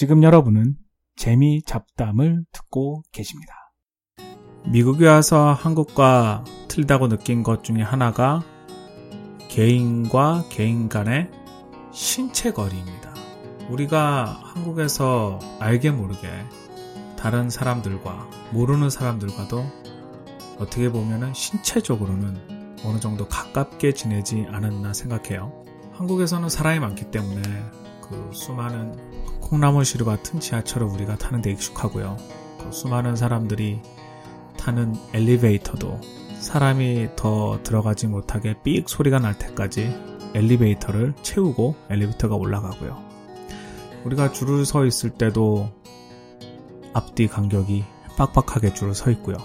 지금 여러분은 재미 잡담을 듣고 계십니다. 미국에 와서 한국과 틀다고 느낀 것 중에 하나가 개인과 개인 간의 신체 거리입니다. 우리가 한국에서 알게 모르게 다른 사람들과 모르는 사람들과도 어떻게 보면 신체적으로는 어느 정도 가깝게 지내지 않았나 생각해요. 한국에서는 사람이 많기 때문에 그 수많은 콩나물 시루 같은 지하철을 우리가 타는 데 익숙하고요. 그 수많은 사람들이 타는 엘리베이터도 사람이 더 들어가지 못하게 삑 소리가 날 때까지 엘리베이터를 채우고 엘리베이터가 올라가고요. 우리가 줄을 서 있을 때도 앞뒤 간격이 빡빡하게 줄을 서 있고요.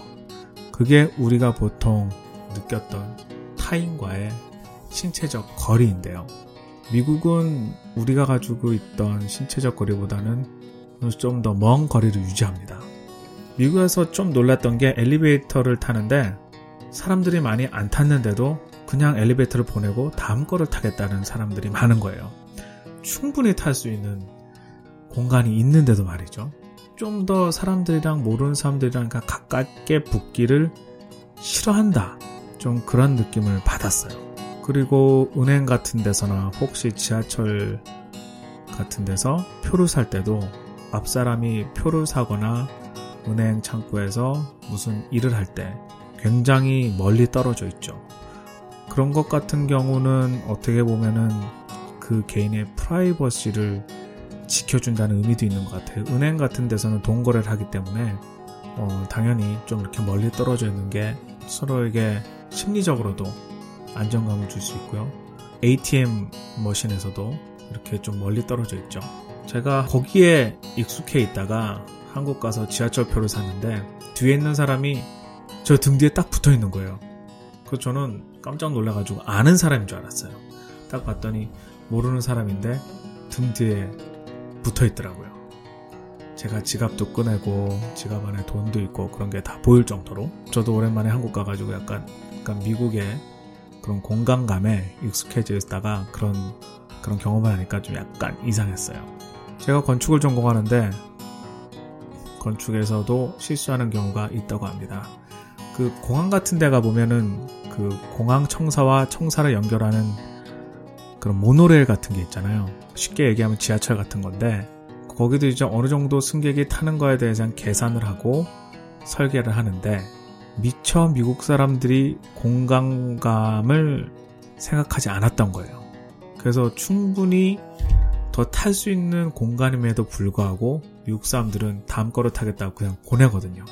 그게 우리가 보통 느꼈던 타인과의 신체적 거리인데요. 미국은 우리가 가지고 있던 신체적 거리보다는 좀 더 먼 거리를 유지합니다. 미국에서 좀 놀랐던 게 엘리베이터를 타는데 사람들이 많이 안 탔는데도 그냥 엘리베이터를 보내고 다음 거를 타겠다는 사람들이 많은 거예요. 충분히 탈 수 있는 공간이 있는데도 말이죠. 좀 더 사람들이랑 모르는 사람들이랑 가깝게 붙기를 싫어한다. 좀 그런 느낌을 받았어요. 그리고 은행 같은 데서나 혹시 지하철 같은 데서 표를 살 때도 앞 사람이 표를 사거나 은행 창구에서 무슨 일을 할 때 굉장히 멀리 떨어져 있죠. 그런 것 같은 경우는 어떻게 보면은 그 개인의 프라이버시를 지켜준다는 의미도 있는 것 같아요. 은행 같은 데서는 돈 거래를 하기 때문에 어, 당연히 좀 이렇게 멀리 떨어져 있는 게 서로에게 심리적으로도 안정감을 줄 수 있고요. ATM 머신에서도 이렇게 좀 멀리 떨어져 있죠. 제가 거기에 익숙해 있다가 한국 가서 지하철표를 샀는데 뒤에 있는 사람이 저 등 뒤에 딱 붙어 있는 거예요. 그 저는 깜짝 놀라가지고 아는 사람인 줄 알았어요. 딱 봤더니 모르는 사람인데 등 뒤에 붙어 있더라고요. 제가 지갑도 꺼내고 지갑 안에 돈도 있고 그런 게 다 보일 정도로 저도 오랜만에 한국 가가지고 약간 약간 미국의 그런 공간감에 익숙해져 있다가 그런 그런 경험을 하니까 좀 약간 이상했어요. 제가 건축을 전공하는데 건축에서도 실수하는 경우가 있다고 합니다. 그 공항 같은 데가 보면은 그 공항 청사와 청사를 연결하는 그런 모노레일 같은 게 있잖아요. 쉽게 얘기하면 지하철 같은 건데 거기도 이제 어느 정도 승객이 타는 거에 대해서 계산을 하고 설계를 하는데 미처 미국 사람들이 공간감을 생각하지 않았던 거예요. 그래서 충분히 더 탈 수 있는 공간임에도 불구하고 미국 사람들은 다음 거로 타겠다고 그냥 보내거든요.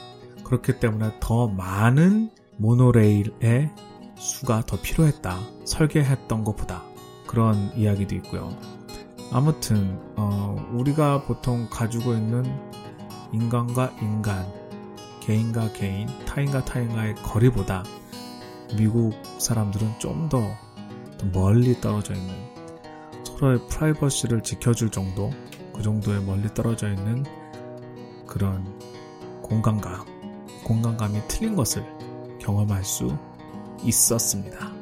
그렇기 때문에 더 많은 모노레일의 수가 더 필요했다. 설계했던 것보다. 그런 이야기도 있고요. 아무튼, 어, 우리가 보통 가지고 있는 인간과 인간, 개인과 개인, 타인과 타인과의 거리보다 미국 사람들은 좀 더 멀리 떨어져 있는 서로의 프라이버시를 지켜줄 정도, 그 정도의 멀리 떨어져 있는 그런 공간감, 공간감이 틀린 것을 경험할 수 있었습니다.